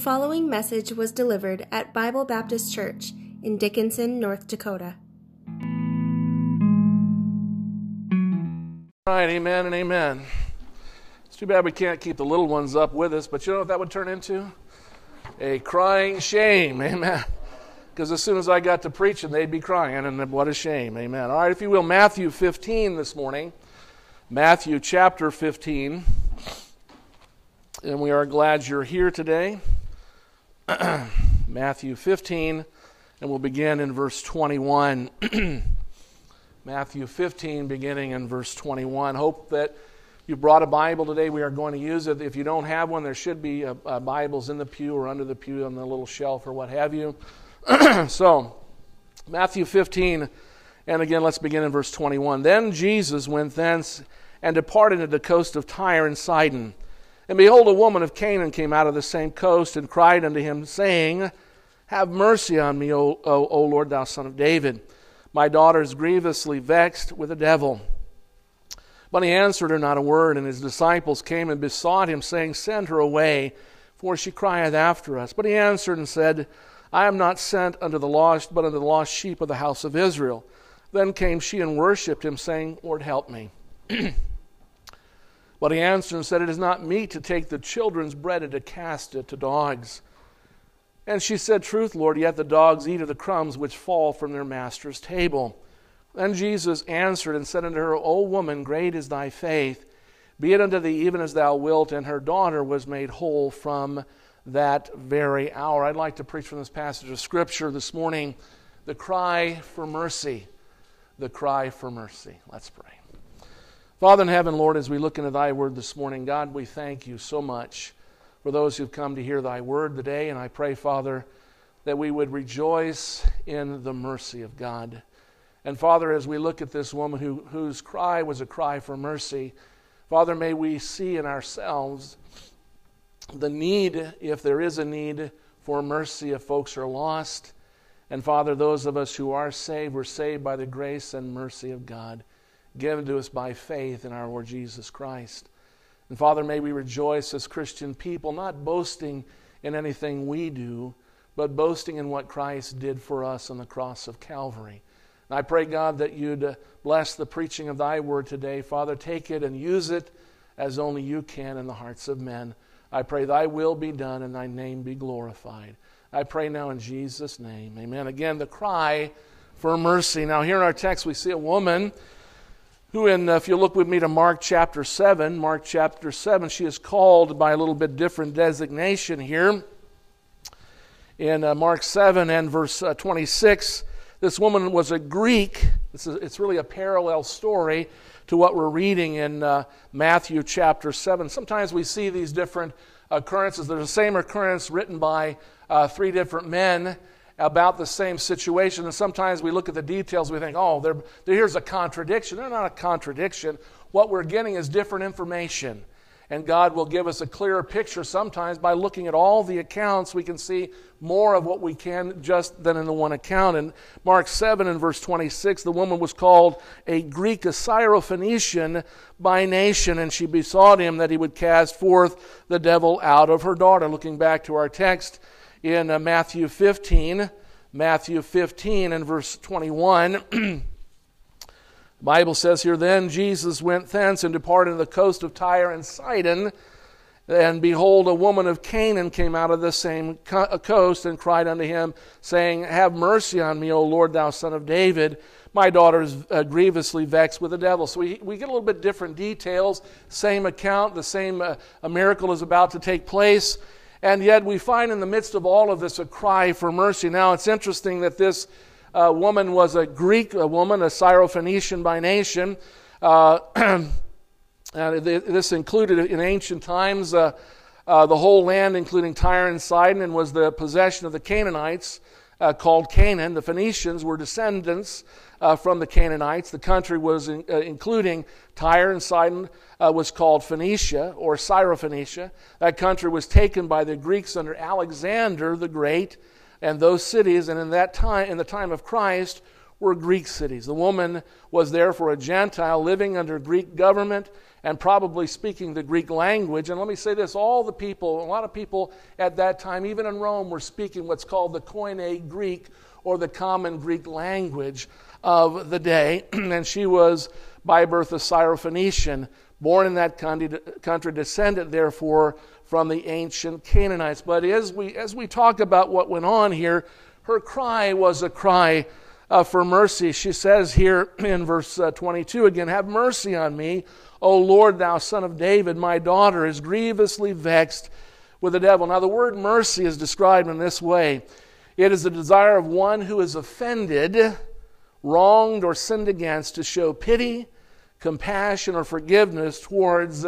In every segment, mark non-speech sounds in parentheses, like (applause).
following message was delivered at Bible Baptist Church in Dickinson, North Dakota. All right, amen and amen. It's too bad we can't keep the little ones up with us, but you know what that would turn into? A crying shame, (laughs) amen. Because as soon as I got to preaching, they'd be crying, and what a shame, amen. All right, if you will, Matthew 15 this morning. Matthew chapter 15. And we are glad you're here today. (clears throat) Matthew 15, and we'll begin in verse 21. (clears throat) Matthew 15, beginning in verse 21. Hope that you brought a Bible today. We are going to use it. If you don't have one, there should be uh, uh, Bibles in the pew or under the pew on the little shelf or what have you. (clears throat) so, Matthew 15, and again, let's begin in verse 21. Then Jesus went thence and departed to the coast of Tyre and Sidon. And behold, a woman of Canaan came out of the same coast and cried unto him, saying, Have mercy on me, O, o, Lord, thou son of David. My daughter is grievously vexed with a devil. But he answered her not a word, and his disciples came and besought him, saying, Send her away, for she crieth after us. But he answered and said, I am not sent unto the lost, but unto the lost sheep of the house of Israel. Then came she and worshipped him, saying, Lord, help me. (clears throat) But he answered and said, It is not meet to take the children's bread and to cast it to dogs. And she said, Truth, Lord, yet the dogs eat of the crumbs which fall from their master's table. Then Jesus answered and said unto her, O woman, great is thy faith. Be it unto thee even as thou wilt. And her daughter was made whole from that very hour. I'd like to preach from this passage of Scripture this morning the cry for mercy. The cry for mercy. Let's pray. Father in heaven, Lord, as we look into thy word this morning, God, we thank you so much for those who've come to hear thy word today. And I pray, Father, that we would rejoice in the mercy of God. And Father, as we look at this woman who, whose cry was a cry for mercy, Father, may we see in ourselves the need, if there is a need, for mercy if folks are lost. And Father, those of us who are saved, were saved by the grace and mercy of God given to us by faith in our Lord Jesus Christ. And Father, may we rejoice as Christian people, not boasting in anything we do, but boasting in what Christ did for us on the cross of Calvary. And I pray, God, that you'd uh, bless the preaching of thy word today. Father, take it and use it as only you can in the hearts of men. I pray thy will be done and thy name be glorified. I pray now in Jesus' name. Amen. Again, the cry for mercy. Now, here in our text, we see a woman who, in, uh, if you look with me to Mark chapter 7, Mark chapter 7, she is called by a little bit different designation here. In uh, Mark 7 and verse uh, 26, this woman was a Greek. It's really a parallel story to what we're reading in Matthew chapter 7. Sometimes we see these different occurrences. There's the same occurrence written by three different men about the same situation. And sometimes we look at the details, we think, oh, there, here's a contradiction. They're not a contradiction. What we're getting is different information. And God will give us a clearer picture sometimes by looking at all the accounts. We can see more of what we can just than in the one account. In Mark 7 and verse 26, the woman was called a Greek, a Syrophoenician by nation, and she besought him that he would cast forth the devil out of her daughter. Looking back to our text, in uh, Matthew 15. Matthew 15 and verse 21. (clears throat) the Bible says here, Then Jesus went thence and departed to the coast of Tyre and Sidon. And behold, a woman of Canaan came out of the same uh, coast and cried unto him, saying, Have mercy on me, O Lord, thou son of David. My daughter is uh, grievously vexed with the devil. So we, we get a little bit different details. Same account, the same uh, miracle is about to take place. And yet we find in the midst of all of this a cry for mercy. Now it's interesting that this uh, woman was a Greek a woman, a Syrophoenician by nation. Uh, (clears throat) this included in ancient times uh, uh, the whole land, including Tyre and Sidon, and was the possession of the Canaanites uh, called Canaan. The Phoenicians were descendants uh, from the Canaanites. The country was in, uh, including Tyre and Sidon uh, was called Phoenicia or Syrophoenicia. That country was taken by the Greeks under Alexander the Great, and those cities, and in that time, in the time of Christ, were Greek cities. The woman was therefore a Gentile living under Greek government and probably speaking the Greek language. And let me say this all the people, a lot of people at that time, even in Rome, were speaking what's called the Koine Greek or the common Greek language of the day. (clears throat) and she was by birth a Syrophoenician, born in that country, descended therefore from the ancient Canaanites. But as we, as we talk about what went on here, her cry was a cry uh, for mercy. She says here (clears throat) in verse uh, 22 again, Have mercy on me, O Lord, thou son of David. My daughter is grievously vexed with the devil. Now, the word mercy is described in this way it is the desire of one who is offended, wronged, or sinned against to show pity, compassion, or forgiveness towards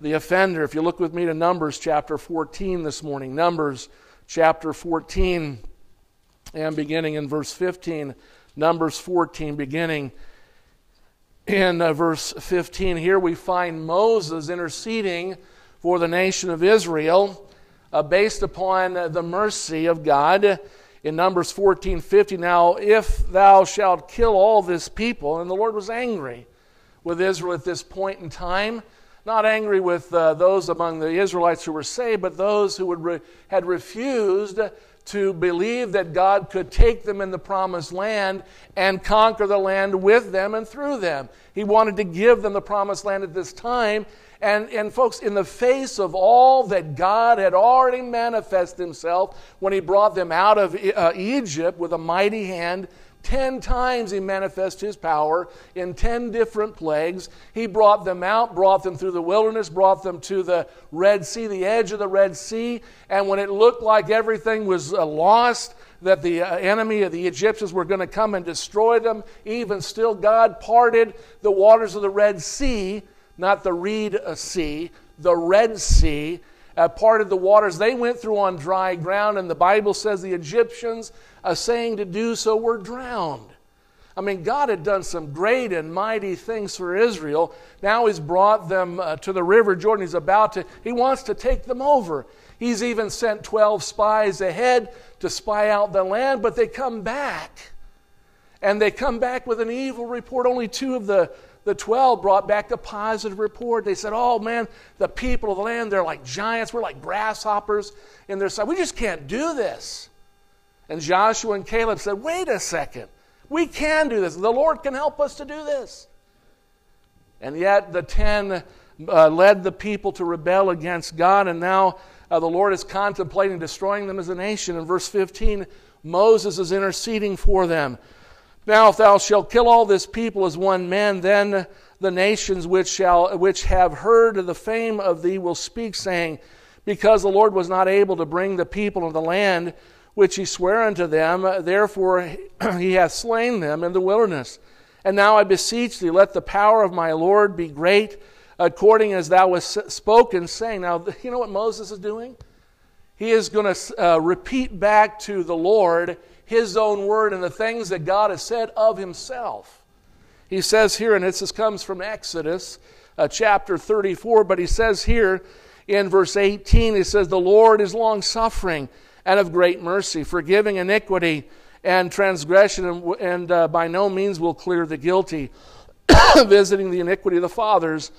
the offender. If you look with me to Numbers chapter 14 this morning, Numbers chapter 14 and beginning in verse 15, Numbers 14, beginning in uh, verse 15. Here we find Moses interceding for the nation of Israel uh, based upon uh, the mercy of God. In Numbers 14 50, now if thou shalt kill all this people, and the Lord was angry with Israel at this point in time not angry with uh, those among the Israelites who were saved, but those who re- had refused to believe that God could take them in the promised land and conquer the land with them and through them. He wanted to give them the promised land at this time. And, and folks, in the face of all that God had already manifested Himself when He brought them out of uh, Egypt with a mighty hand, Ten times he manifested his power in ten different plagues. He brought them out, brought them through the wilderness, brought them to the Red Sea, the edge of the Red Sea. And when it looked like everything was uh, lost, that the uh, enemy of the Egyptians were going to come and destroy them, even still, God parted the waters of the Red Sea, not the Reed uh, Sea, the Red Sea. Uh, parted the waters they went through on dry ground, and the Bible says the Egyptians a saying to do so were drowned. I mean, God had done some great and mighty things for Israel. Now He's brought them uh, to the River Jordan. He's about to, He wants to take them over. He's even sent 12 spies ahead to spy out the land, but they come back. And they come back with an evil report. Only two of the, the 12 brought back a positive report. They said, Oh man, the people of the land, they're like giants. We're like grasshoppers in their sight. We just can't do this. And Joshua and Caleb said, Wait a second. We can do this. The Lord can help us to do this. And yet the ten uh, led the people to rebel against God, and now uh, the Lord is contemplating destroying them as a nation. In verse 15, Moses is interceding for them. Now, if thou shalt kill all this people as one man, then the nations which, shall, which have heard the fame of thee will speak, saying, Because the Lord was not able to bring the people of the land which he sware unto them, therefore (clears throat) he hath slain them in the wilderness. And now I beseech thee, let the power of my Lord be great, according as thou hast spoken, saying. Now, you know what Moses is doing? He is going to uh, repeat back to the Lord his own word and the things that God has said of himself. He says here, and this comes from Exodus uh, chapter 34, but he says here in verse 18, he says, The Lord is long suffering and of great mercy, forgiving iniquity and transgression, and, and uh, by no means will clear the guilty, (coughs) visiting the iniquity of the fathers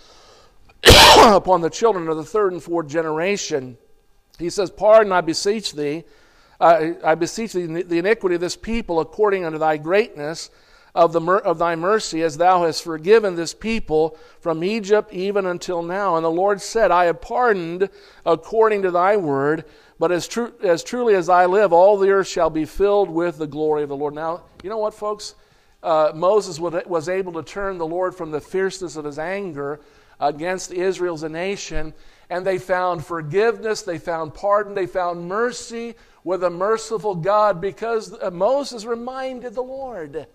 (coughs) upon the children of the third and fourth generation. He says, Pardon, I beseech thee. Uh, I beseech thee the iniquity of this people according unto thy greatness of, the, of thy mercy, as thou hast forgiven this people from Egypt even until now. And the Lord said, I have pardoned according to thy word. But as, tru- as truly as I live, all the earth shall be filled with the glory of the Lord. Now, you know what, folks? Uh, Moses was able to turn the Lord from the fierceness of his anger against Israel as a nation, and they found forgiveness, they found pardon, they found mercy with a merciful God because uh, Moses reminded the Lord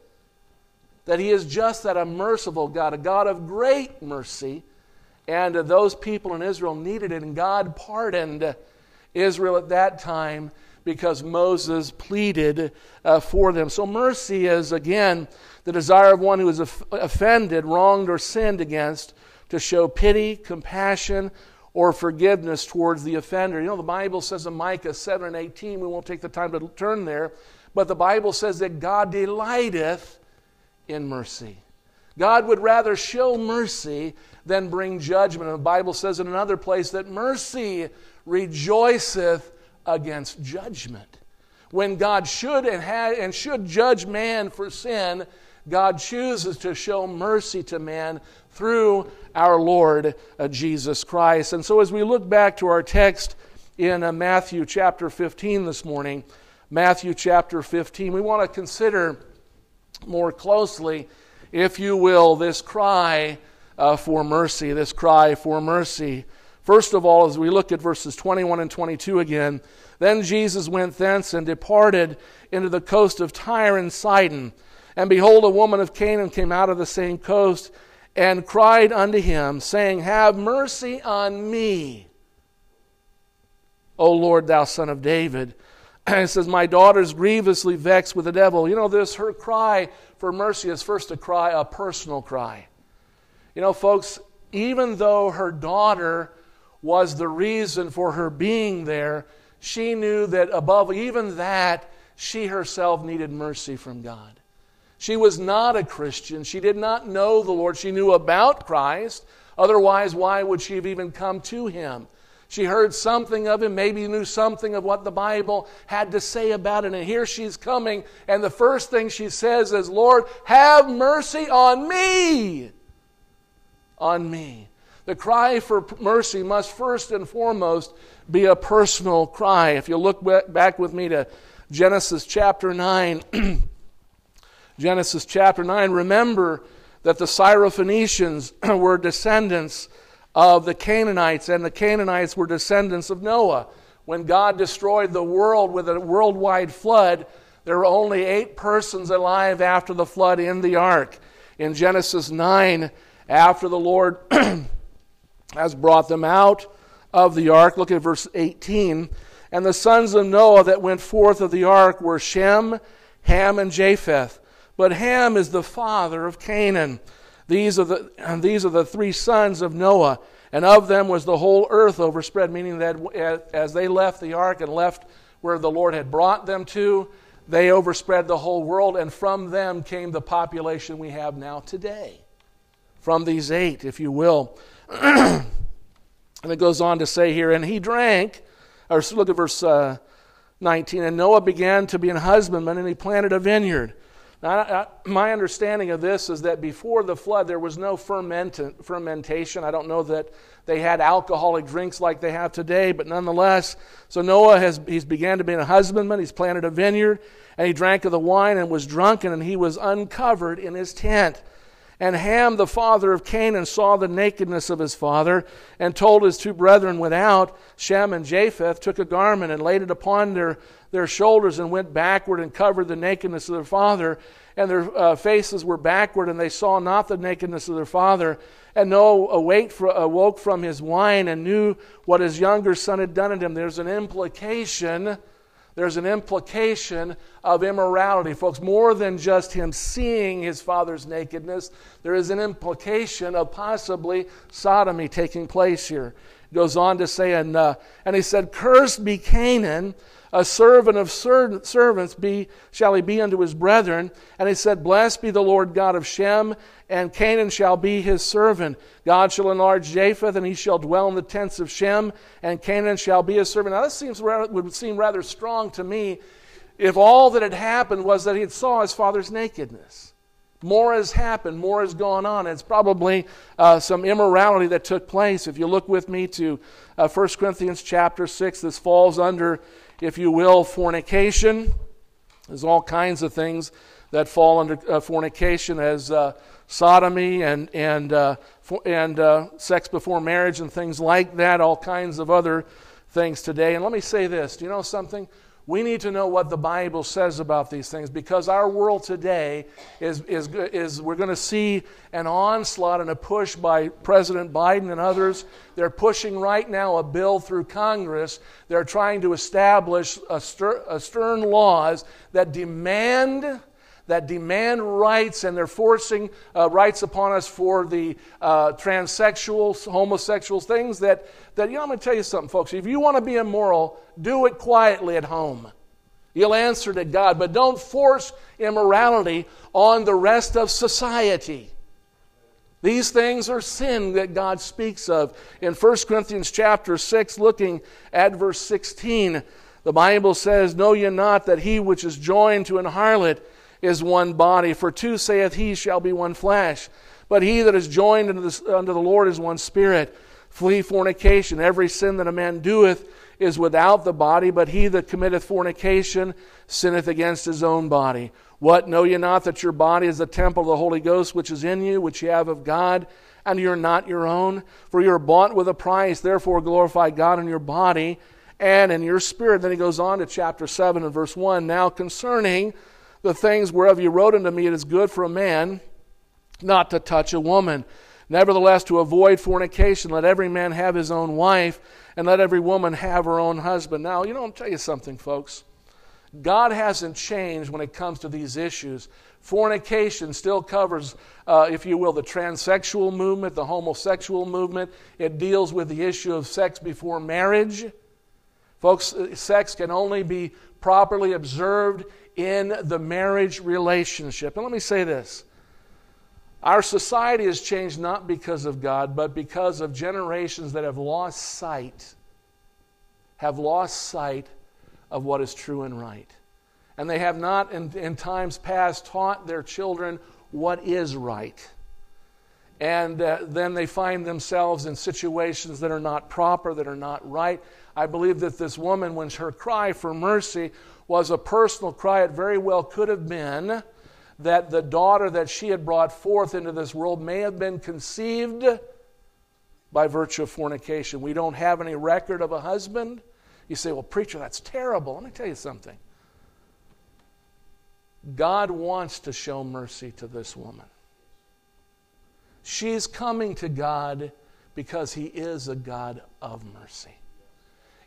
that he is just that a merciful God, a God of great mercy, and uh, those people in Israel needed it, and God pardoned Israel at that time because Moses pleaded uh, for them. So mercy is, again, the desire of one who is offended, wronged, or sinned against to show pity, compassion, or forgiveness towards the offender. You know, the Bible says in Micah 7 and 18, we won't take the time to turn there, but the Bible says that God delighteth in mercy. God would rather show mercy than bring judgment. And the Bible says in another place that mercy rejoiceth against judgment. When God should and, had, and should judge man for sin, God chooses to show mercy to man through our Lord uh, Jesus Christ. And so, as we look back to our text in uh, Matthew chapter 15 this morning, Matthew chapter 15, we want to consider more closely, if you will, this cry uh, for mercy, this cry for mercy. First of all, as we look at verses 21 and 22 again, then Jesus went thence and departed into the coast of Tyre and Sidon. And behold, a woman of Canaan came out of the same coast and cried unto him, saying, Have mercy on me, O Lord, thou son of David. (clears throat) And it says, My daughter is grievously vexed with the devil. You know, this, her cry for mercy is first a cry, a personal cry. You know, folks, even though her daughter was the reason for her being there, she knew that above even that, she herself needed mercy from God. She was not a Christian. She did not know the Lord. She knew about Christ. Otherwise, why would she have even come to him? She heard something of him, maybe knew something of what the Bible had to say about it. And here she's coming, and the first thing she says is, Lord, have mercy on me. On me. The cry for mercy must first and foremost be a personal cry. If you look back with me to Genesis chapter 9, (clears throat) Genesis chapter 9, remember that the Syrophoenicians (clears throat) were descendants of the Canaanites, and the Canaanites were descendants of Noah. When God destroyed the world with a worldwide flood, there were only eight persons alive after the flood in the ark. In Genesis 9, after the Lord (clears throat) has brought them out of the ark, look at verse 18. And the sons of Noah that went forth of the ark were Shem, Ham, and Japheth. But Ham is the father of Canaan. These are the, these are the three sons of Noah, and of them was the whole earth overspread, meaning that as they left the ark and left where the Lord had brought them to, they overspread the whole world, and from them came the population we have now today. From these eight, if you will. and it goes on to say here, and he drank, or look at verse uh, 19, and Noah began to be an husbandman, and he planted a vineyard. Now, my understanding of this is that before the flood, there was no ferment, fermentation. I don't know that they had alcoholic drinks like they have today, but nonetheless, so Noah has he's began to be a husbandman. He's planted a vineyard, and he drank of the wine and was drunken, and he was uncovered in his tent. And Ham, the father of Canaan, saw the nakedness of his father and told his two brethren without, Shem and Japheth, took a garment and laid it upon their, their shoulders and went backward and covered the nakedness of their father. And their uh, faces were backward, and they saw not the nakedness of their father. And Noah awoke from his wine and knew what his younger son had done to him. There's an implication there's an implication of immorality, folks, more than just him seeing his father's nakedness. There is an implication of possibly sodomy taking place here. It goes on to say, and, uh, and he said, Cursed be Canaan a servant of ser- servants be, shall he be unto his brethren. And he said, Blessed be the Lord God of Shem, and Canaan shall be his servant. God shall enlarge Japheth, and he shall dwell in the tents of Shem, and Canaan shall be his servant. Now, this seems would seem rather strong to me if all that had happened was that he saw his father's nakedness. More has happened, more has gone on. It's probably uh, some immorality that took place. If you look with me to uh, 1 Corinthians chapter 6, this falls under if you will, fornication. There's all kinds of things that fall under uh, fornication as uh, sodomy and, and, uh, for, and uh, sex before marriage and things like that, all kinds of other things today. And let me say this do you know something? We need to know what the Bible says about these things because our world today is, is, is we're going to see an onslaught and a push by President Biden and others. They're pushing right now a bill through Congress. They're trying to establish a, a stern laws that demand that demand rights and they're forcing uh, rights upon us for the uh, transsexuals, homosexuals, things that, that, you know, I'm going to tell you something, folks. If you want to be immoral, do it quietly at home. You'll answer to God, but don't force immorality on the rest of society. These things are sin that God speaks of. In 1 Corinthians chapter 6, looking at verse 16, the Bible says, Know ye not that he which is joined to an harlot is one body? For two saith he shall be one flesh. But he that is joined unto the, unto the Lord is one spirit. Flee fornication. Every sin that a man doeth is without the body, but he that committeth fornication sinneth against his own body. What know ye not that your body is the temple of the Holy Ghost which is in you, which ye have of God, and you're not your own? For you are bought with a price. Therefore glorify God in your body and in your spirit. Then he goes on to chapter 7 and verse 1. Now concerning the things whereof you wrote unto me, it is good for a man not to touch a woman. Nevertheless, to avoid fornication, let every man have his own wife, and let every woman have her own husband. Now, you know, I'll tell you something, folks. God hasn't changed when it comes to these issues. Fornication still covers, uh, if you will, the transsexual movement, the homosexual movement. It deals with the issue of sex before marriage. Folks, uh, sex can only be properly observed in the marriage relationship. And let me say this our society has changed not because of God, but because of generations that have lost sight, have lost sight of what is true and right. And they have not, in, in times past, taught their children what is right. And uh, then they find themselves in situations that are not proper, that are not right. I believe that this woman, when her cry for mercy was a personal cry, it very well could have been that the daughter that she had brought forth into this world may have been conceived by virtue of fornication. We don't have any record of a husband. You say, well, preacher, that's terrible. Let me tell you something. God wants to show mercy to this woman. She's coming to God because He is a God of mercy.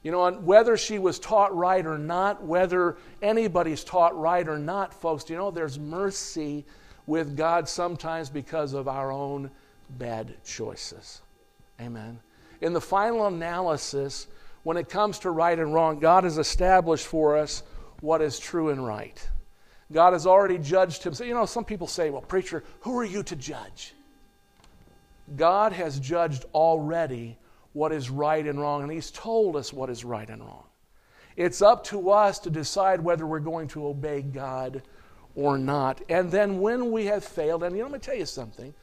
You know, whether she was taught right or not, whether anybody's taught right or not, folks, you know, there's mercy with God sometimes because of our own bad choices. Amen. In the final analysis, when it comes to right and wrong, God has established for us what is true and right. God has already judged him. So, you know, some people say, well, preacher, who are you to judge? God has judged already what is right and wrong, and He's told us what is right and wrong. It's up to us to decide whether we're going to obey God or not. And then when we have failed, and you know, let me tell you something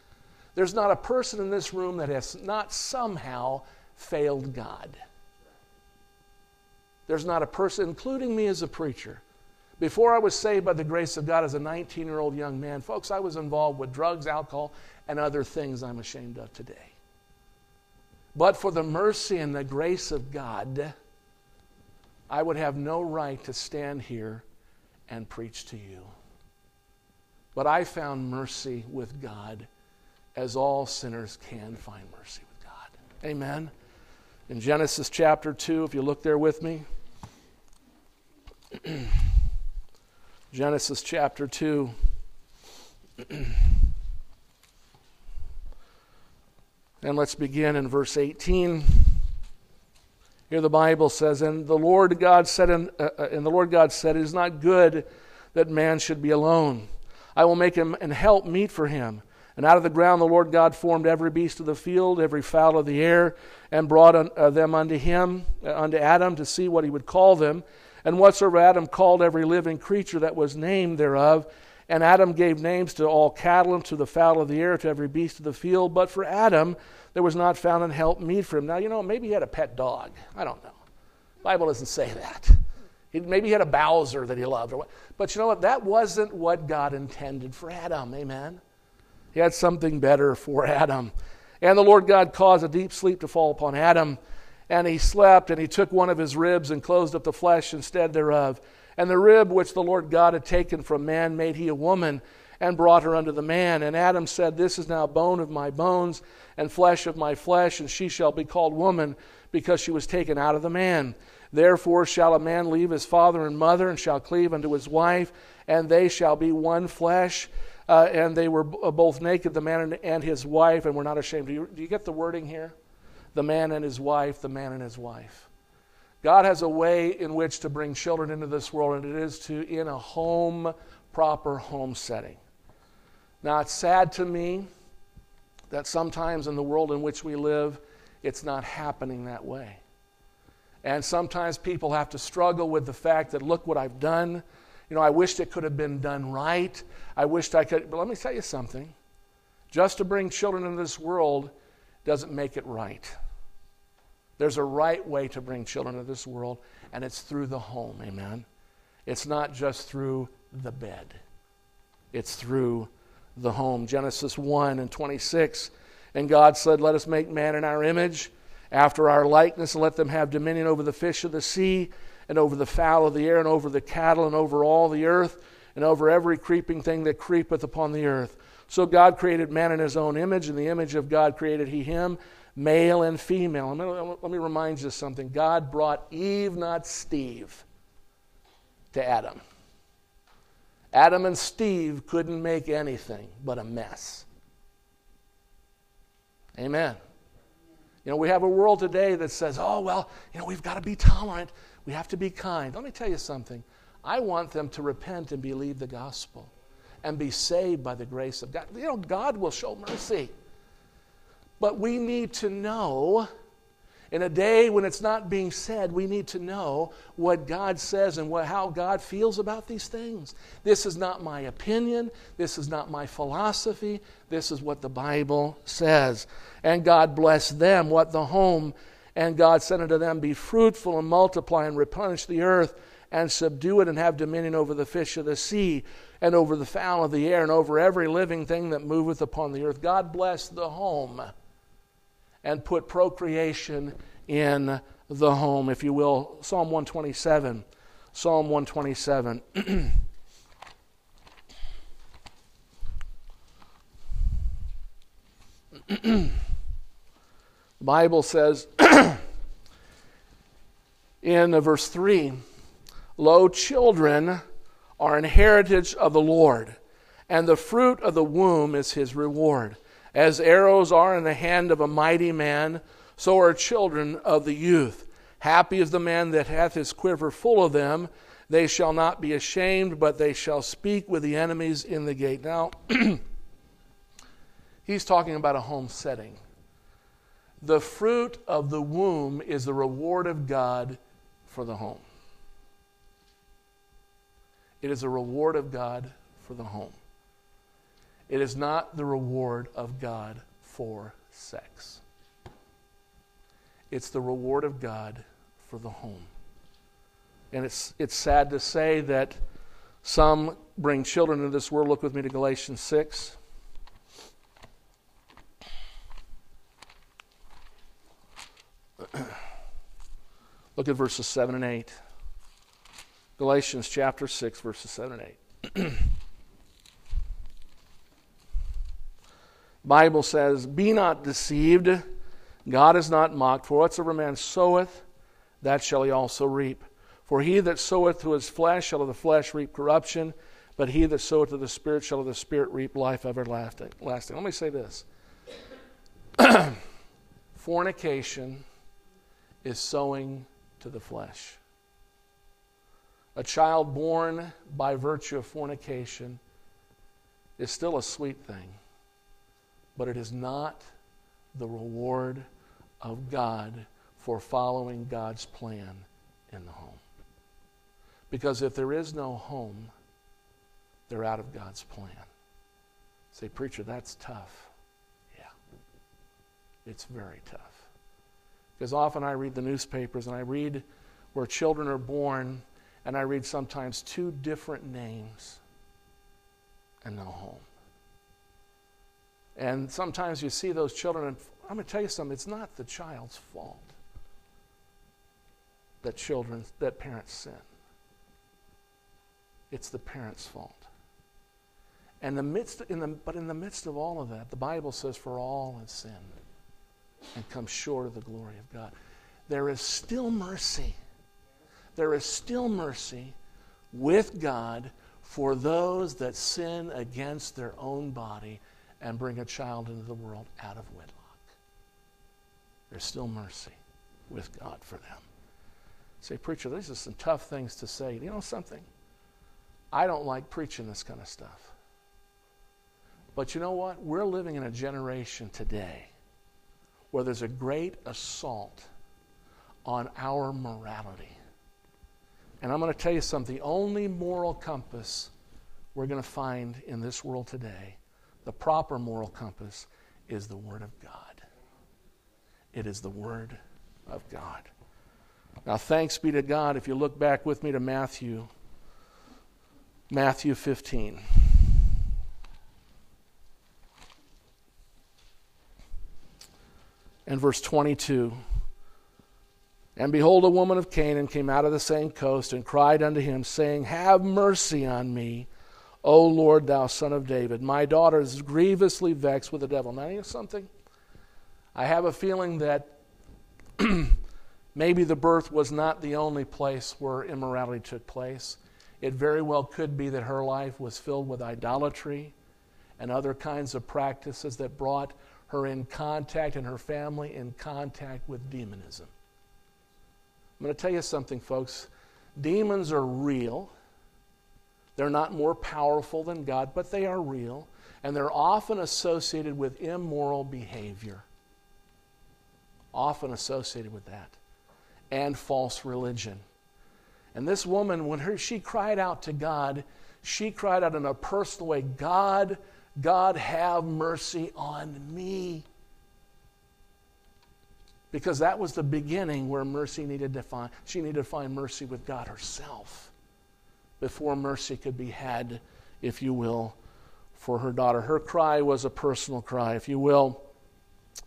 there's not a person in this room that has not somehow failed God. There's not a person, including me as a preacher. Before I was saved by the grace of God as a 19 year old young man, folks, I was involved with drugs, alcohol, and other things I'm ashamed of today. But for the mercy and the grace of God, I would have no right to stand here and preach to you. But I found mercy with God as all sinners can find mercy with God. Amen. In Genesis chapter 2, if you look there with me, (clears throat) Genesis chapter 2. (clears throat) and let's begin in verse 18. Here the Bible says, "And the Lord God said, in, uh, uh, and the Lord God said, It is not good that man should be alone. I will make him and help meet for him." And out of the ground the Lord God formed every beast of the field, every fowl of the air, and brought un, uh, them unto him, uh, unto Adam, to see what he would call them. And whatsoever Adam called every living creature that was named thereof, and Adam gave names to all cattle and to the fowl of the air, to every beast of the field. But for Adam there was not found an help meet for him. Now, you know, maybe he had a pet dog. I don't know. The Bible doesn't say that. He, maybe he had a Bowser that he loved. Or what. But you know what? That wasn't what God intended for Adam. Amen? He had something better for Adam. And the Lord God caused a deep sleep to fall upon Adam and he slept, and he took one of his ribs and closed up the flesh instead thereof. And the rib which the Lord God had taken from man made he a woman, and brought her unto the man. And Adam said, This is now bone of my bones, and flesh of my flesh, and she shall be called woman, because she was taken out of the man. Therefore shall a man leave his father and mother, and shall cleave unto his wife, and they shall be one flesh. Uh, and they were both naked, the man and his wife, and were not ashamed. Do you, do you get the wording here? the man and his wife, the man and his wife. God has a way in which to bring children into this world, and it is to in a home, proper home setting. Now, it's sad to me that sometimes in the world in which we live, it's not happening that way. And sometimes people have to struggle with the fact that, look what I've done. You know, I wished it could have been done right. I wished I could. But let me tell you something. Just to bring children into this world doesn't make it right. There's a right way to bring children into this world, and it's through the home. Amen. It's not just through the bed, it's through the home. Genesis 1 and 26. And God said, Let us make man in our image, after our likeness, and let them have dominion over the fish of the sea, and over the fowl of the air, and over the cattle, and over all the earth, and over every creeping thing that creepeth upon the earth. So God created man in his own image. In the image of God created he him, male and female. Let me remind you of something. God brought Eve, not Steve, to Adam. Adam and Steve couldn't make anything but a mess. Amen. You know, we have a world today that says, oh, well, you know, we've got to be tolerant. We have to be kind. Let me tell you something. I want them to repent and believe the gospel and be saved by the grace of God. You know, God will show mercy. But we need to know in a day when it's not being said, we need to know what God says and what, how God feels about these things. This is not my opinion. This is not my philosophy. This is what the Bible says. And God blessed them, what the home. And God said unto them, Be fruitful and multiply and replenish the earth and subdue it and have dominion over the fish of the sea and over the fowl of the air and over every living thing that moveth upon the earth. God blessed the home and put procreation in the home, if you will. Psalm 127. Psalm 127. (clears throat) the Bible says (clears throat) in verse 3 Lo, children are an heritage of the Lord, and the fruit of the womb is his reward. As arrows are in the hand of a mighty man, so are children of the youth. Happy is the man that hath his quiver full of them. They shall not be ashamed, but they shall speak with the enemies in the gate. Now, (clears throat) he's talking about a home setting. The fruit of the womb is the reward of God for the home. It is a reward of God for the home. It is not the reward of God for sex. It's the reward of God for the home. And it's, it's sad to say that some bring children into this world. Look with me to Galatians 6. (clears throat) Look at verses 7 and 8. Galatians chapter 6, verses 7 and 8. (clears throat) Bible says, Be not deceived. God is not mocked. For whatsoever man soweth, that shall he also reap. For he that soweth to his flesh shall of the flesh reap corruption, but he that soweth to the Spirit shall of the Spirit reap life everlasting. Let me say this (clears throat) fornication is sowing to the flesh. A child born by virtue of fornication is still a sweet thing, but it is not the reward of God for following God's plan in the home. Because if there is no home, they're out of God's plan. Say, preacher, that's tough. Yeah, it's very tough. Because often I read the newspapers and I read where children are born, and I read sometimes two different names and no home. And sometimes you see those children, and I'm going to tell you something, it's not the child's fault that children, that parents sin. It's the parents' fault. And the midst, in the, but in the midst of all of that, the Bible says, For all have sinned and come short of the glory of God. There is still mercy. There is still mercy with God for those that sin against their own body and bring a child into the world out of wedlock. There's still mercy with God for them. Say, preacher, these are some tough things to say. You know something? I don't like preaching this kind of stuff. But you know what? We're living in a generation today where there's a great assault on our morality. And I'm going to tell you something the only moral compass we're going to find in this world today, the proper moral compass, is the Word of God. It is the Word of God. Now, thanks be to God if you look back with me to Matthew, Matthew 15. And verse 22. And behold, a woman of Canaan came out of the same coast and cried unto him, saying, Have mercy on me, O Lord, thou son of David. My daughter is grievously vexed with the devil. Now, you know something? I have a feeling that (clears throat) maybe the birth was not the only place where immorality took place. It very well could be that her life was filled with idolatry and other kinds of practices that brought her in contact and her family in contact with demonism. I'm going to tell you something, folks. Demons are real. They're not more powerful than God, but they are real. And they're often associated with immoral behavior. Often associated with that. And false religion. And this woman, when her, she cried out to God, she cried out in a personal way God, God, have mercy on me because that was the beginning where mercy needed to find she needed to find mercy with god herself before mercy could be had if you will for her daughter. Her cry was a personal cry if you will.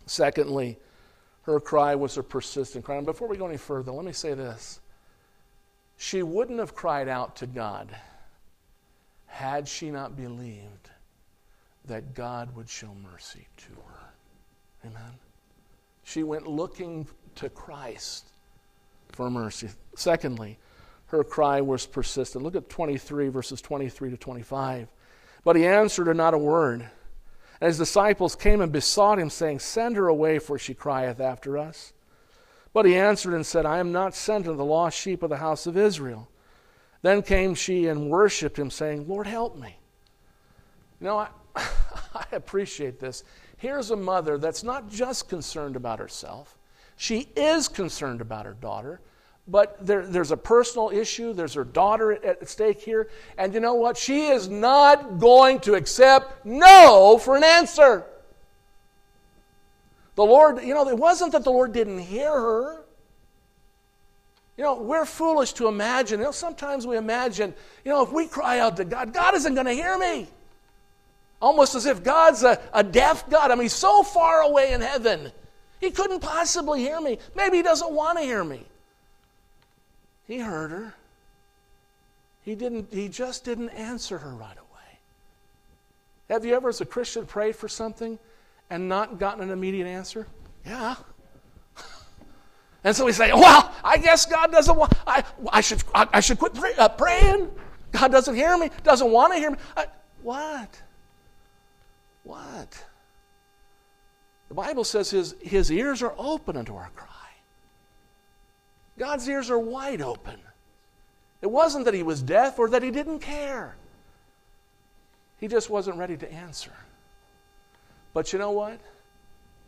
Secondly her cry was a persistent cry. And before we go any further let me say this. She wouldn't have cried out to god had she not believed that god would show mercy to her. Amen? She went looking to Christ for mercy. Secondly, her cry was persistent. Look at 23, verses 23 to 25. But he answered her not a word. And his disciples came and besought him, saying, Send her away, for she crieth after us. But he answered and said, I am not sent unto the lost sheep of the house of Israel. Then came she and worshipped him, saying, Lord, help me. You know, I, (laughs) I appreciate this. Here's a mother that's not just concerned about herself, she is concerned about her daughter. But there, there's a personal issue. There's her daughter at, stake here. And you know what? She is not going to accept no for an answer. The Lord, you know, it wasn't that the Lord didn't hear her. You know, we're foolish to imagine. You know, sometimes we imagine, you know, if we cry out to God, God isn't going to hear me. Almost as if God's a, a deaf God. I mean, he's so far away in heaven. He couldn't possibly hear me. Maybe he doesn't want to hear me. He heard her. He didn't he just didn't answer her right away. Have you ever as a Christian prayed for something and not gotten an immediate answer? Yeah. (laughs) And so we say, "Well, I guess God doesn't want. I, I should I, I should quit pray, uh, praying. God doesn't hear me. Doesn't want to hear me. I, what? What? The Bible says his, his ears are open unto our cry. God's ears are wide open. It wasn't that he was deaf or that he didn't care. He just wasn't ready to answer. But you know what?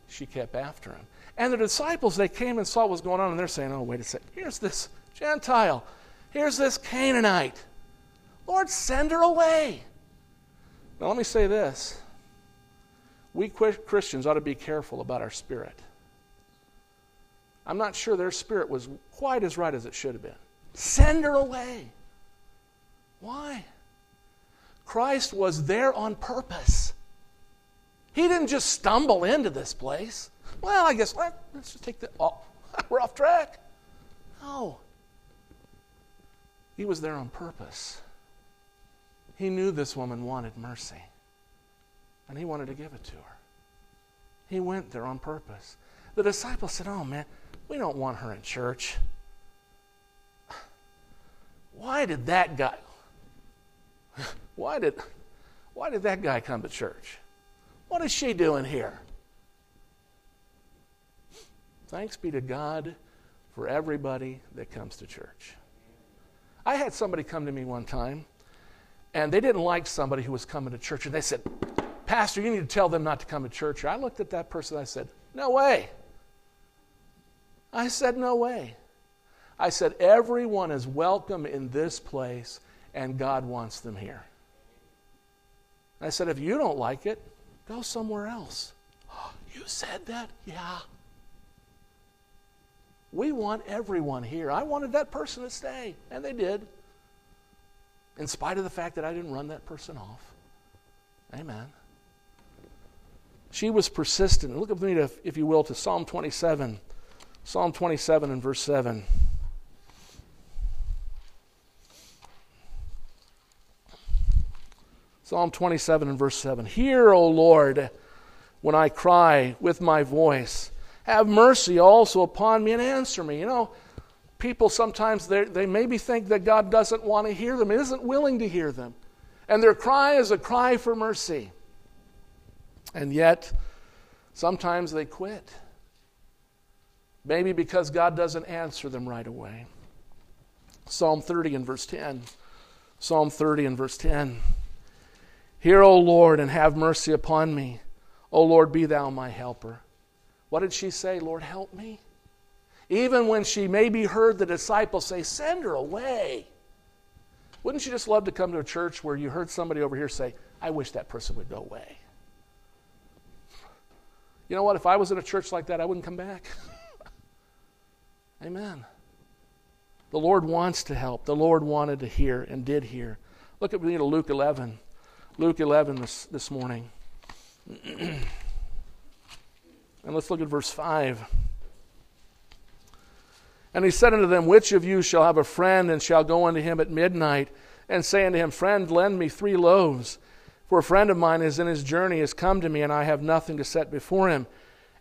She kept after him. And the disciples, they came and saw what was going on, and they're saying, Oh, wait a second. Here's this Gentile. Here's this Canaanite. Lord, send her away. Now, let me say this we Christians ought to be careful about our spirit. I'm not sure their spirit was quite as right as it should have been. Send her away. Why? Christ was there on purpose. He didn't just stumble into this place. Well, I guess let, us just take the. Oh, (laughs) we're off track. No. He was there on purpose. He knew this woman wanted mercy and he wanted to give it to her. He went there on purpose. The disciples said, Oh, man, we don't want her in church. Why did that guy why did why did that guy come to church? What is she doing here? Thanks be to God, for everybody that comes to church. I had somebody come to me one time, and they didn't like somebody who was coming to church, and they said, Pastor, you need to tell them not to come to church. I looked at that person, I said, No way. I said, No way. I said, Everyone is welcome in this place, and God wants them here. I said, If you don't like it, go somewhere else. (gasps) You said that? Yeah. We want everyone here. I wanted that person to stay, and they did. In spite of the fact that I didn't run that person off. Amen. She was persistent. Look with me, to, if you will, to Psalm 27. Psalm 27 and verse 7. Psalm 27 and verse 7. Hear, O Lord, when I cry with my voice. Have mercy also upon me and answer me. You know, people sometimes they maybe think that God doesn't want to hear them, isn't willing to hear them. And their cry is a cry for mercy. And yet, sometimes they quit. Maybe because God doesn't answer them right away. Psalm 30 and verse 10. Psalm 30 and verse 10. Hear, O Lord, and have mercy upon me. O Lord, be thou my helper. What did she say? Lord, help me. Even when she maybe heard the disciples say, Send her away. Wouldn't you just love to come to a church where you heard somebody over here say, I wish that person would go away? You know what? If I was in a church like that, I wouldn't come back. (laughs) Amen. The Lord wants to help. The Lord wanted to hear and did hear. Look at me to Luke 11. Luke 11 this, this morning. (clears throat) and let's look at verse 5. And he said unto them, Which of you shall have a friend and shall go unto him at midnight and say unto him, Friend, lend me three loaves? For a friend of mine is in his journey, has come to me, and I have nothing to set before him.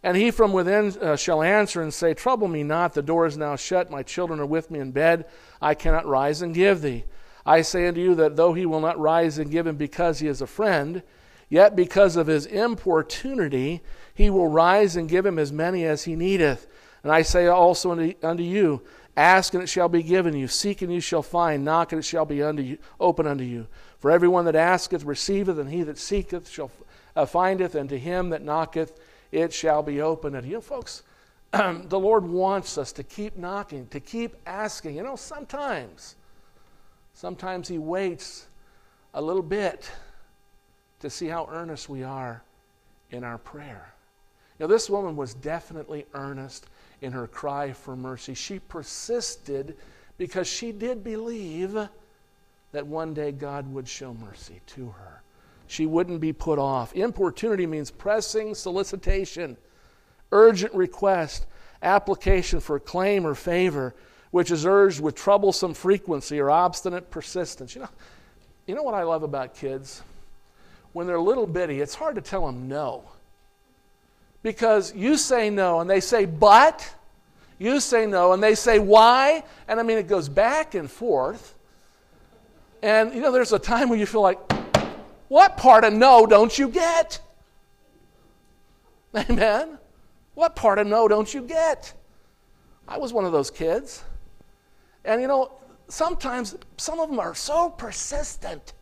And he from within uh, shall answer and say, Trouble me not, the door is now shut, my children are with me in bed, I cannot rise and give thee. I say unto you that though he will not rise and give him because he is a friend, yet because of his importunity he will rise and give him as many as he needeth. And I say also unto, unto you, Ask and it shall be given you, seek and you shall find, knock and it shall be unto you, open unto you. For everyone that asketh receiveth, and he that seeketh shall uh, findeth, and to him that knocketh it shall be opened. And you know, folks, (clears throat) the Lord wants us to keep knocking, to keep asking. You know, sometimes, sometimes He waits a little bit to see how earnest we are in our prayer. Now, this woman was definitely earnest in her cry for mercy. She persisted because she did believe that one day God would show mercy to her she wouldn't be put off. Importunity means pressing solicitation, urgent request, application for claim or favor, which is urged with troublesome frequency or obstinate persistence. You know, you know what I love about kids? When they're little bitty, it's hard to tell them no. Because you say no and they say, but. You say no and they say, why? And I mean, it goes back and forth. And, you know, there's a time when you feel like, what part of no don't you get? (laughs) Amen. What part of no don't you get? I was one of those kids. And you know, sometimes some of them are so persistent.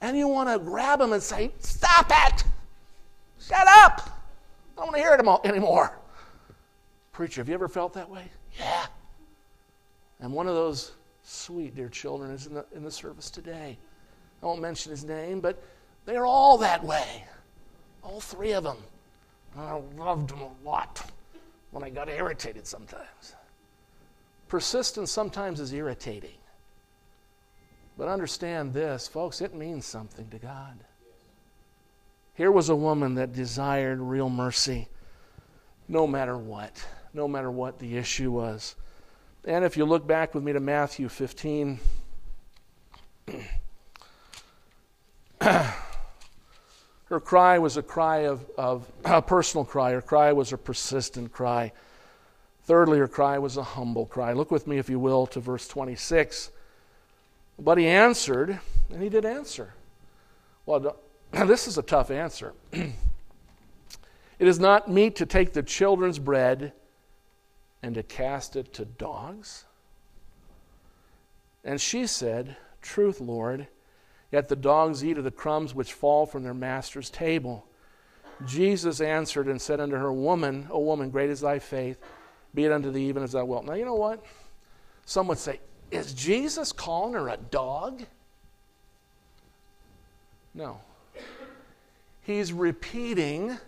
And you want to grab them and say, Stop it! Shut up! I don't want to hear it anymore. Preacher, have you ever felt that way? Yeah. And one of those sweet, dear children is in the, in the service today. I won't mention his name, but they're all that way. All three of them. I loved them a lot when I got irritated sometimes. Persistence sometimes is irritating. But understand this, folks, it means something to God. Here was a woman that desired real mercy no matter what, no matter what the issue was. And if you look back with me to Matthew 15, (clears throat) (coughs) her cry was a cry of, of a personal cry. Her cry was a persistent cry. Thirdly, her cry was a humble cry. Look with me, if you will, to verse 26. But he answered, and he did answer. Well, (coughs) this is a tough answer. (clears throat) it is not meet to take the children's bread and to cast it to dogs? And she said, Truth, Lord, yet the dogs eat of the crumbs which fall from their master's table. Jesus answered and said unto her, Woman, O woman, great is thy faith, be it unto thee even as thou wilt. Now, you know what? Some would say, Is Jesus calling her a dog? No. He's repeating,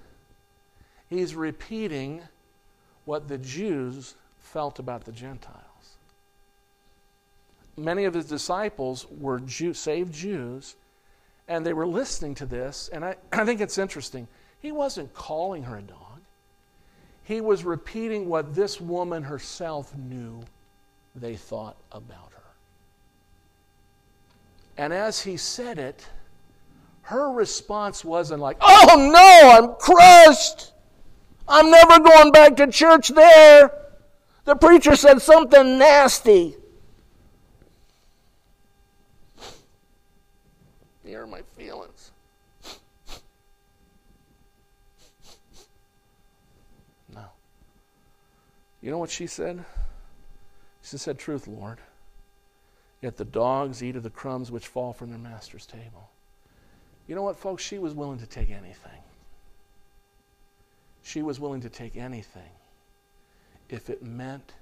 he's repeating what the Jews felt about the Gentiles. Many of his disciples were Jew, saved Jews, and they were listening to this, and I, (clears throat) I think it's interesting. He wasn't calling her a dog. He was repeating what this woman herself knew they thought about her. And as he said it, her response wasn't like, Oh no, I'm crushed. I'm never going back to church there. The preacher said something nasty. Here are my feelings. No. You know what she said? She said, Truth, Lord. Yet the dogs eat of the crumbs which fall from their master's table. You know what, folks? She was willing to take anything. She was willing to take anything if it meant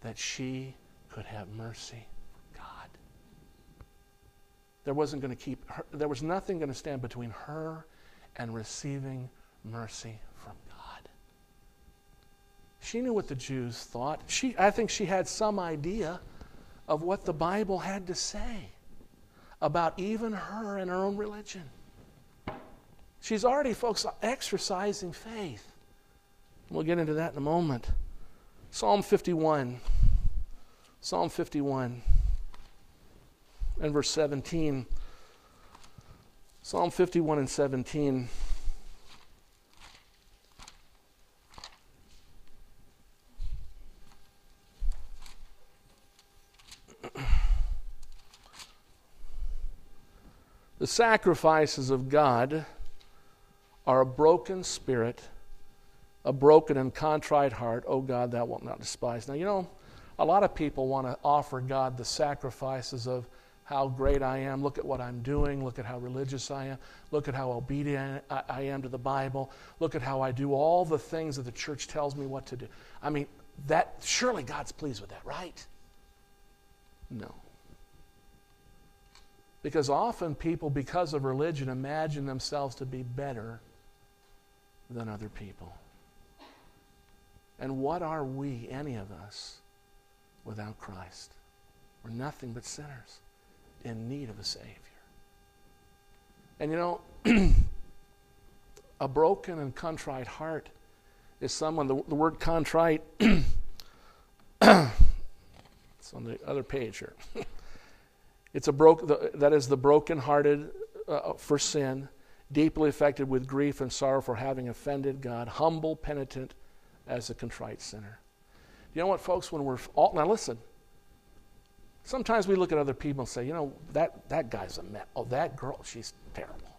that she could have mercy from God. There wasn't going to keep her, there was nothing going to stand between her and receiving mercy. She knew what the Jews thought. She, I think she had some idea of what the Bible had to say about even her and her own religion. She's already, folks, exercising faith. We'll get into that in a moment. Psalm 51. Psalm 51 and verse 17. Psalm 51 and 17. The sacrifices of God are a broken spirit a broken and contrite heart, oh God, thou wilt not despise. Now, you know, a lot of people want to offer God the sacrifices of how great I am. Look at what I'm doing. Look at how religious I am. Look at how obedient I am to the Bible. Look at how I do all the things that the church tells me what to do. I mean, that surely God's pleased with that, right? No. Because often people, because of religion, imagine themselves to be better than other people. And what are we, any of us, without Christ? We're nothing but sinners in need of a Savior. And you know, (clears throat) a broken and contrite heart is someone, the, the word contrite, (clears throat) it's on the other page here. (clears throat) it's a broke, the, that is the broken-hearted uh, for sin, deeply affected with grief and sorrow for having offended God, humble, penitent, as a contrite sinner. You know what, folks? When we're all, now listen. Sometimes we look at other people and say, you know, that, that guy's a mess. Oh, that girl, she's terrible.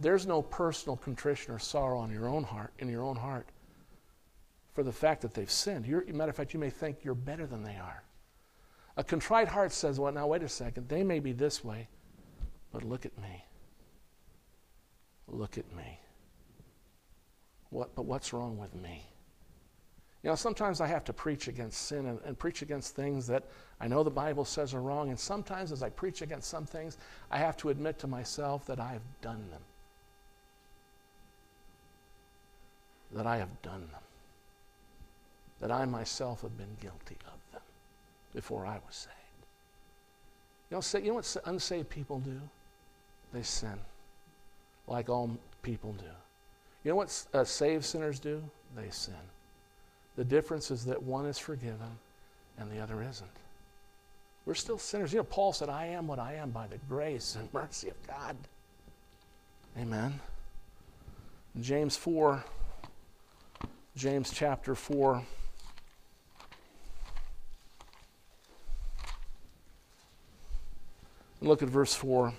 There's no personal contrition or sorrow on your own heart, in your own heart, for the fact that they've sinned. You're, matter of fact, you may think you're better than they are. A contrite heart says, well, now wait a second. They may be this way, but look at me. Look at me. What, but what's wrong with me? You know, sometimes I have to preach against sin and, and, preach against things that I know the Bible says are wrong. And sometimes as I preach against some things, I have to admit to myself that I have done them. That I have done them. That I myself have been guilty of before I was saved. You know, say, you know what unsaved people do? They sin, like all people do. You know what uh, saved sinners do? They sin. The difference is that one is forgiven and the other isn't. We're still sinners. You know, Paul said, I am what I am by the grace and mercy of God. Amen. James 4, James chapter 4. Look at verse 4.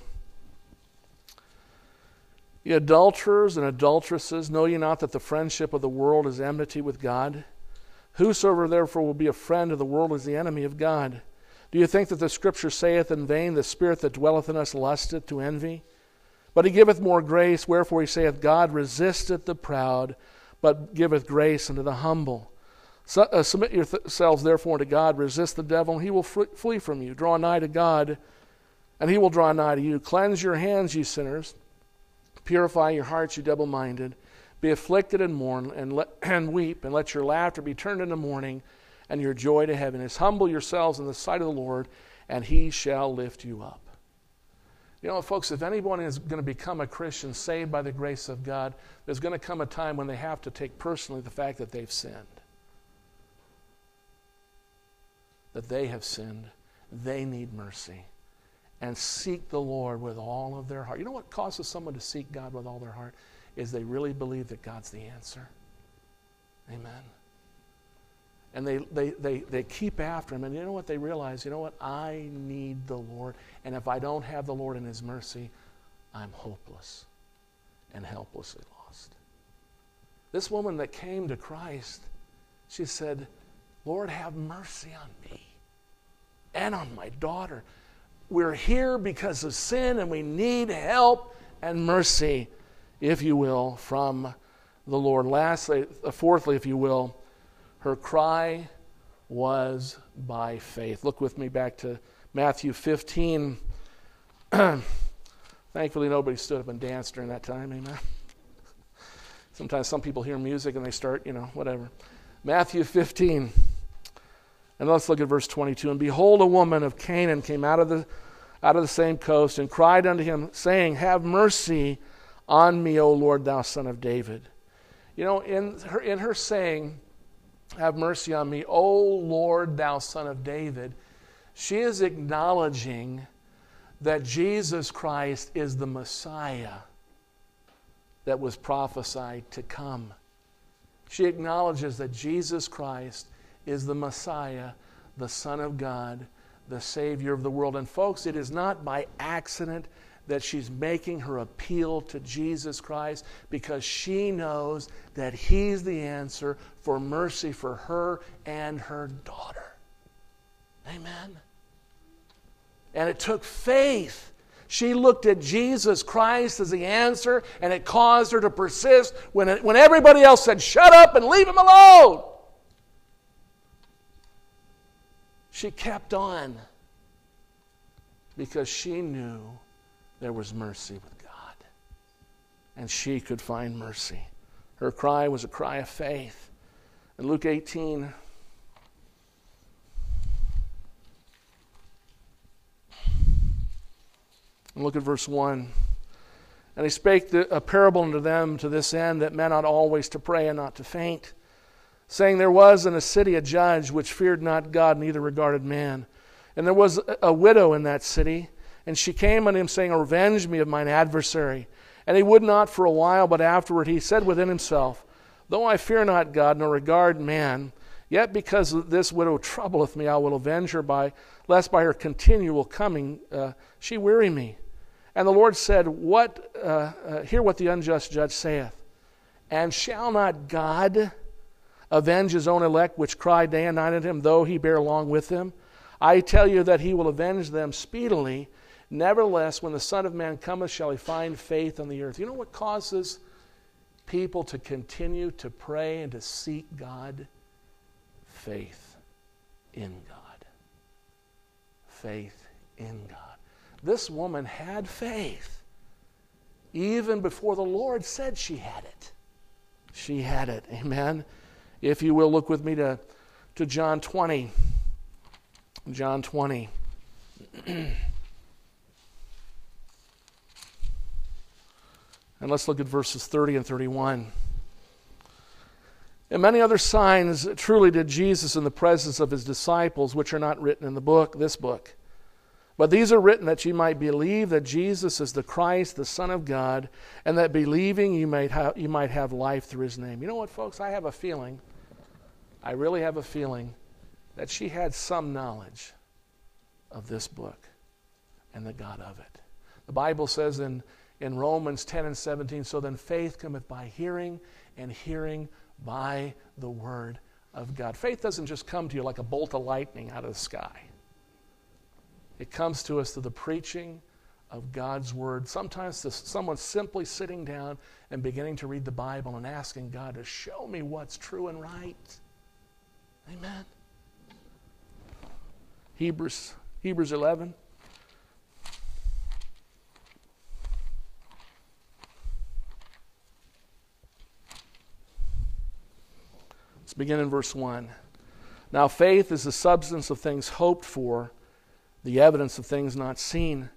Ye adulterers and adulteresses, know ye not that the friendship of the world is enmity with God? Whosoever therefore will be a friend of the world is the enemy of God. Do you think that the Scripture saith in vain, The Spirit that dwelleth in us lusteth to envy? But he giveth more grace, wherefore he saith, God resisteth the proud, but giveth grace unto the humble. So, uh, submit yourselves therefore to God, resist the devil, and he will flee from you. Draw nigh to God, and he will draw nigh to you. Cleanse your hands, ye sinners. Purify your hearts, you double minded. Be afflicted and mourn, and, let, (clears throat) and weep, and let your laughter be turned into mourning, and your joy to heaviness. Humble yourselves in the sight of the Lord, and he shall lift you up. You know, folks, if anyone is going to become a Christian saved by the grace of God, there's going to come a time when they have to take personally the fact that they've sinned. That they have sinned. They need mercy. And seek the Lord with all of their heart. You know what causes someone to seek God with all their heart? Is they really believe that God's the answer. Amen and they, they, they, they keep after him. And you know what they realize? You know what? I need the Lord. And if I don't have the Lord in his mercy, I'm hopeless and helplessly lost. This woman that came to Christ, she said, Lord, have mercy on me and on my daughter. We're here because of sin and we need help and mercy, if you will, from the Lord. Lastly, uh, fourthly, if you will, her cry was by faith. Look with me back to Matthew 15. (clears throat) Thankfully, nobody stood up and danced during that time. Amen. Sometimes some people hear music and they start, you know, whatever. Matthew 15. And let's look at verse 22. And behold, a woman of Canaan came out of the, out of the same coast and cried unto him, saying, Have mercy on me, O Lord, thou son of David. You know, in her, in her saying, have mercy on me, O Lord, thou son of David. She is acknowledging that Jesus Christ is the Messiah that was prophesied to come. She acknowledges that Jesus Christ is the Messiah, the Son of God, the Savior of the world. And, folks, it is not by accident that she's making her appeal to Jesus Christ because she knows that He's the answer for mercy for her and her daughter. Amen. And it took faith. She looked at Jesus Christ as the answer, and it caused her to persist when, it, when everybody else said, Shut up and leave him alone. She kept on because she knew there was mercy with God. And she could find mercy. Her cry was a cry of faith. In Luke 18, and look at verse 1. And he spake the, a parable unto them to this end that men ought always to pray and not to faint, saying, There was in a city a judge which feared not God, neither regarded man. And there was a, widow in that city and she came unto him, saying, Revenge me of mine adversary. And he would not for a while, but afterward he said within himself, Though I fear not God, nor regard man, yet because this widow troubleth me, I will avenge her by, lest by her continual coming uh, she weary me. And the Lord said, What? Uh, uh, hear what the unjust judge saith. And shall not God avenge his own elect, which cry day and night at him, though he bear long with them? I tell you that he will avenge them speedily. Nevertheless, when the Son of Man cometh, shall he find faith on the earth. You know what causes people to continue to pray and to seek God? Faith in God. Faith in God. This woman had faith even before the Lord said she had it. She had it. Amen. If you will, look with me to, to John 20. John 20. (clears throat) And let's look at verses 30 and 31. And many other signs truly did Jesus in the presence of his disciples, which are not written in the book, this book. But these are written that ye might believe that Jesus is the Christ, the Son of God, and that believing you might, have, you might have life through his name. You know what, folks? I have a feeling, I really have a feeling that she had some knowledge of this book and the God of it. The Bible says in in Romans 10 and 17. So then faith cometh by hearing, and hearing by the word of God. Faith doesn't just come to you like a bolt of lightning out of the sky, it comes to us through the preaching of God's Word. Sometimes to someone simply sitting down and beginning to read the Bible and asking God to show me what's true and right. Amen. Hebrews, Hebrews 11. Let's begin in verse 1. Now, faith is the substance of things hoped for, the evidence of things not seen.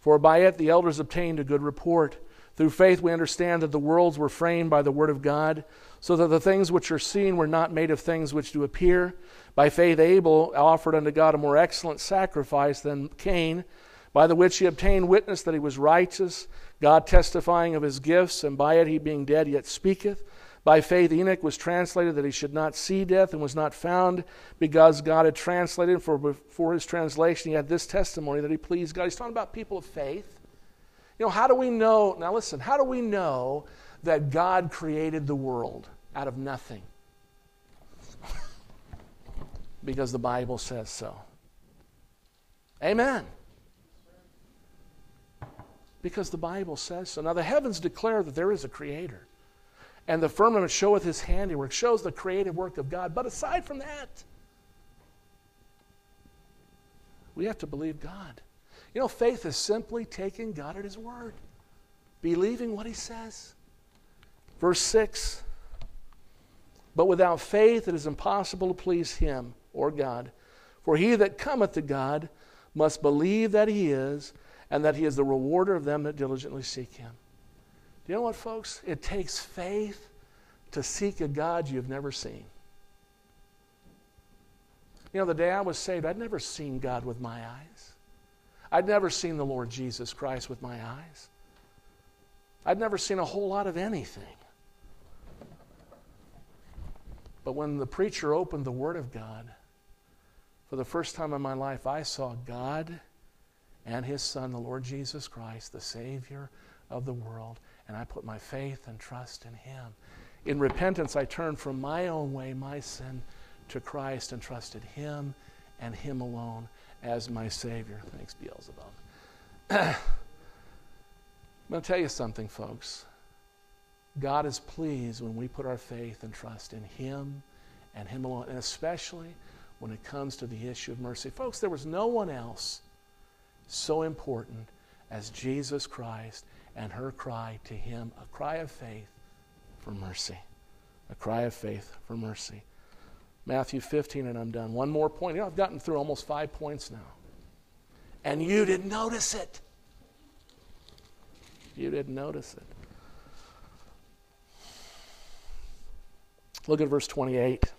For by it the elders obtained a good report. Through faith we understand that the worlds were framed by the word of God, so that the things which are seen were not made of things which do appear. By faith Abel offered unto God a more excellent sacrifice than Cain, by the which he obtained witness that he was righteous, God testifying of his gifts, and by it he being dead yet speaketh. By faith, Enoch was translated that he should not see death and was not found because God had translated him. For before his translation, he had this testimony that he pleased God. He's talking about people of faith. You know, how do we know? Now, listen, how do we know that God created the world out of nothing? (laughs) because the Bible says so. Amen. Because the Bible says so. Now, the heavens declare that there is a creator and the firmament showeth his handiwork, shows the creative work of God. But aside from that, we have to believe God. You know, faith is simply taking God at his word, believing what he says. Verse 6 But without faith it is impossible to please him or God. For he that cometh to God must believe that he is, and that he is the rewarder of them that diligently seek him. Do you know what, folks? It takes faith to seek a God you've never seen. You know, the day I was saved, I'd never seen God with my eyes. I'd never seen the Lord Jesus Christ with my eyes. I'd never seen a whole lot of anything. But when the preacher opened the Word of God, for the first time in my life, I saw God and His Son, the Lord Jesus Christ, the Savior of the world and I put my faith and trust in Him. In repentance, I turned from my own way, my sin, to Christ and trusted Him and Him alone as my Savior. Thanks, Beelzebub. (clears throat) I'm going to tell you something, folks. God is pleased when we put our faith and trust in Him and Him alone, and especially when it comes to the issue of mercy. Folks, there was no one else so important as Jesus Christ and her cry to him, a cry of faith for mercy. A cry of faith for mercy. Matthew 15, and I'm done. One more point. You know, I've gotten through almost five points now. And you didn't notice it. You didn't notice it. Look at verse 28.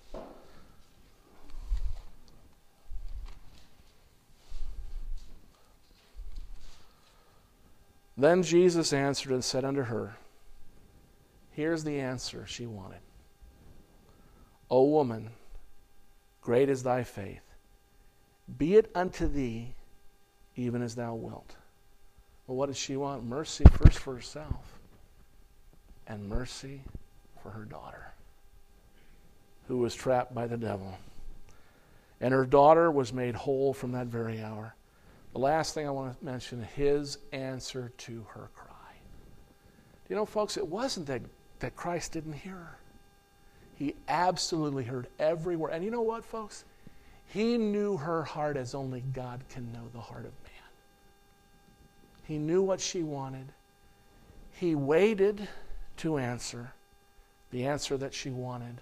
Then Jesus answered and said unto her, Here's the answer she wanted. O woman, great is thy faith. Be it unto thee even as thou wilt. Well, what did she want? Mercy first for herself, and mercy for her daughter, who was trapped by the devil. And her daughter was made whole from that very hour. The last thing I want to mention his answer to her cry. You know, folks, it wasn't that, that Christ didn't hear her. He absolutely heard every word. And you know what, folks? He knew her heart as only God can know the heart of man. He knew what she wanted. He waited to answer the answer that she wanted,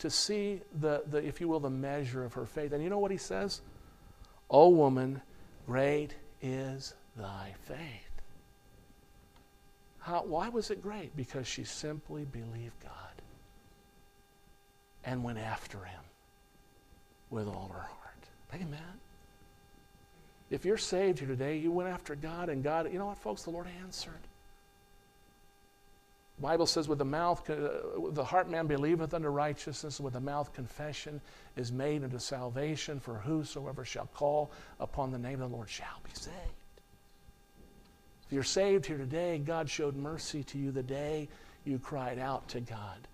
to see the, the if you will, the measure of her faith. And you know what he says? O woman, Great is thy faith. How, why was it great? Because she simply believed God and went after him with all her heart. Amen. If you're saved here today, you went after God, and God, you know what, folks? The Lord answered. Bible says, with the mouth, uh, the heart man believeth unto righteousness, with the mouth confession is made unto salvation. For whosoever shall call upon the name of the Lord shall be saved. If you're saved here today, God showed mercy to you the day you cried out to God.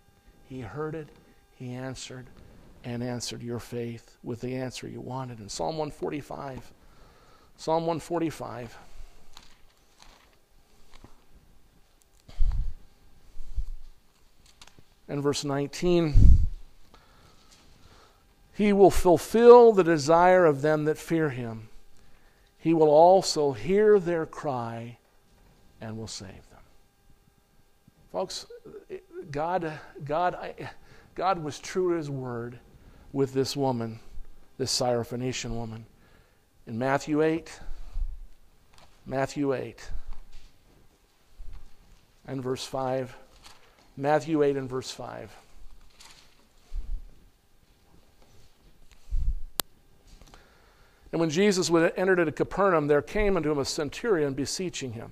He heard it, He answered, and answered your faith with the answer you wanted. In Psalm 145, Psalm 145. And verse 19 He will fulfill the desire of them that fear him. He will also hear their cry and will save them. Folks, God, God, God was true to his word with this woman, this Syrophoenician woman. In Matthew 8, Matthew 8, and verse 5. Matthew 8 and verse 5. And when Jesus entered into Capernaum, there came unto him a centurion beseeching him,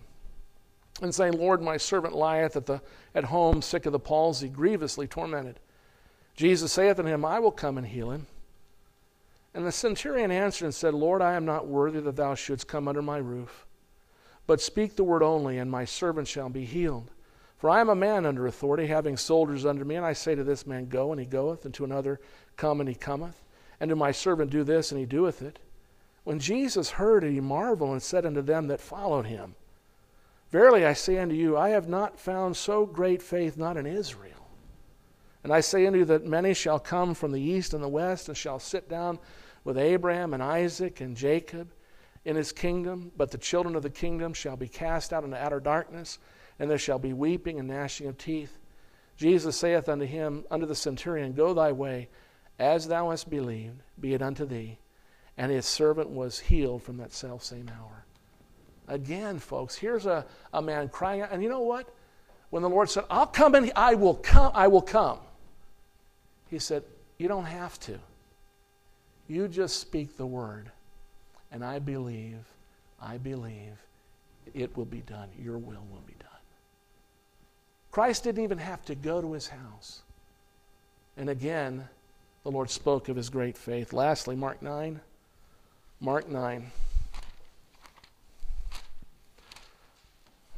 and saying, Lord, my servant lieth at, the, at home, sick of the palsy, grievously tormented. Jesus saith unto him, I will come and heal him. And the centurion answered and said, Lord, I am not worthy that thou shouldst come under my roof, but speak the word only, and my servant shall be healed. For I am a man under authority, having soldiers under me, and I say to this man, Go, and he goeth, and to another, Come, and he cometh, and to my servant, Do this, and he doeth it. When Jesus heard it, he marveled and said unto them that followed him, Verily I say unto you, I have not found so great faith not in Israel. And I say unto you that many shall come from the east and the west, and shall sit down with Abraham and Isaac and Jacob in his kingdom, but the children of the kingdom shall be cast out into outer darkness, and there shall be weeping and gnashing of teeth. Jesus saith unto him, unto the centurion, Go thy way, as thou hast believed, be it unto thee and his servant was healed from that self same hour. Again, folks, here's a, a man crying out. And you know what? When the Lord said, I'll come and I will come, I will come. He said, You don't have to. You just speak the word. And I believe, I believe it will be done. Your will will be done. Christ didn't even have to go to his house. And again, the Lord spoke of his great faith. Lastly, Mark 9. Mark 9.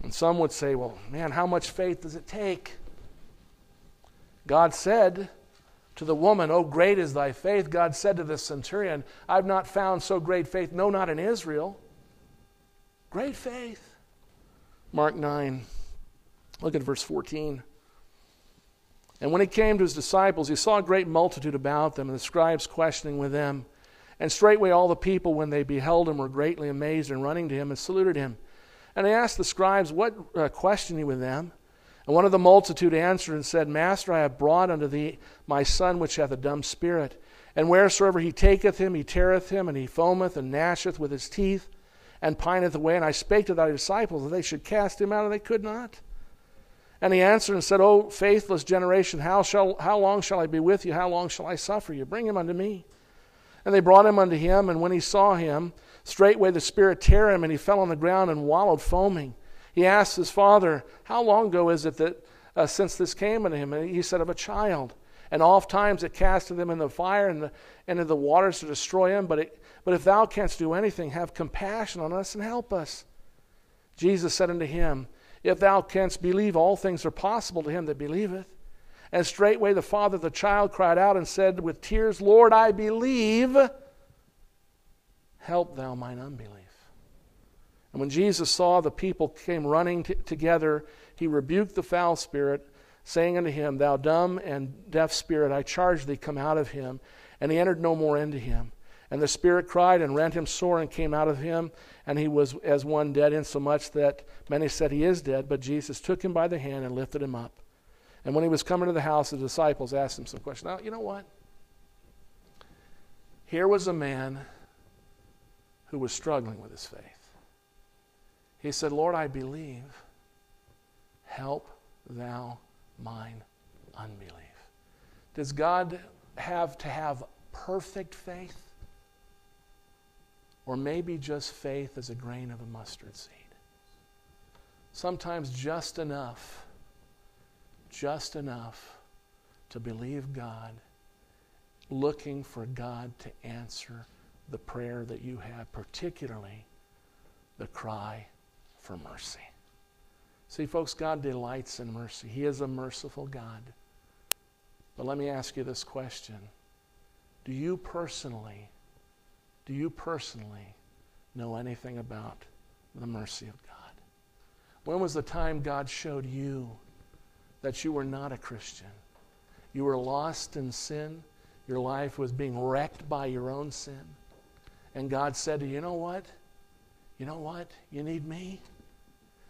And some would say, well, man, how much faith does it take? God said to the woman, Oh, great is thy faith. God said to the centurion, I've not found so great faith, no, not in Israel. Great faith. Mark 9. Look at verse 14. And when he came to his disciples, he saw a great multitude about them, and the scribes questioning with them. And straightway all the people, when they beheld him, were greatly amazed, and running to him, and saluted him. And they asked the scribes, What uh, question ye with them? And one of the multitude answered and said, Master, I have brought unto thee my son, which hath a dumb spirit. And wheresoever he taketh him, he teareth him, and he foameth and gnasheth with his teeth, and pineth away. And I spake to thy disciples that they should cast him out, and they could not. And he answered and said, O faithless generation, how, shall, how long shall I be with you? How long shall I suffer you? Bring him unto me. And they brought him unto him, and when he saw him, straightway the Spirit tear him, and he fell on the ground and wallowed foaming. He asked his father, How long ago is it that uh, since this came unto him? And he said, Of a child. And oft times it casted them in the fire and, the, and in the waters to destroy him. But, it, but if thou canst do anything, have compassion on us and help us. Jesus said unto him, If thou canst believe, all things are possible to him that believeth. And straightway the father of the child cried out and said with tears, Lord, I believe. Help thou mine unbelief. And when Jesus saw the people came running t- together, he rebuked the foul spirit, saying unto him, Thou dumb and deaf spirit, I charge thee, come out of him. And he entered no more into him. And the spirit cried and rent him sore and came out of him, and he was as one dead, insomuch that many said he is dead. But Jesus took him by the hand and lifted him up. And when he was coming to the house, the disciples asked him some questions. Now, you know what? Here was a man who was struggling with his faith. He said, Lord, I believe. Help thou mine unbelief. Does God have to have perfect faith? Or maybe just faith as a grain of a mustard seed? Sometimes just enough just enough to believe God, looking for God to answer the prayer that you have, particularly the cry for mercy. See, folks, God delights in mercy. He is a merciful God. But let me ask you this question Do you personally, do you personally know anything about the mercy of God? When was the time God showed you that you were not a Christian? You were lost in sin. Your life was being wrecked by your own sin. And God said to you, You know what? You know what? You need me.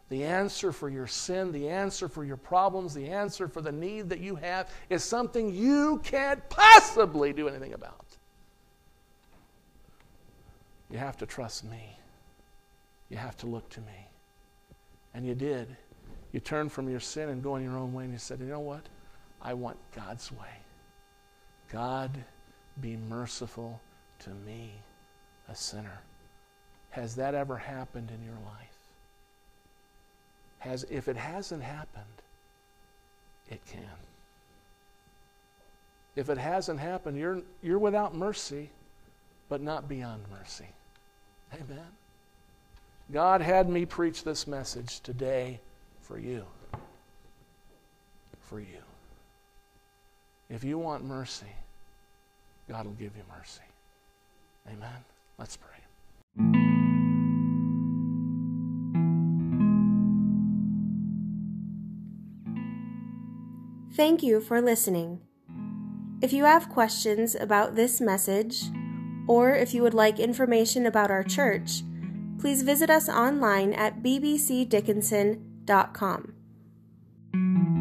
The answer for your sin, the answer for your problems, the answer for the need that you have is something you can't possibly do anything about. You have to trust me. You have to look to me. And you did. You turned from your sin and going your own way, and you said, You know what? I want God's way. God, be merciful to me, a sinner. Has that ever happened in your life? Has, if it hasn't happened, it can. If it hasn't happened, you're, you're without mercy, but not beyond mercy. Amen. God had me preach this message today for you. For you. If you want mercy, God will give you mercy. Amen. Let's pray. Thank you for listening. If you have questions about this message, or if you would like information about our church, please visit us online at bbcdickinson.com.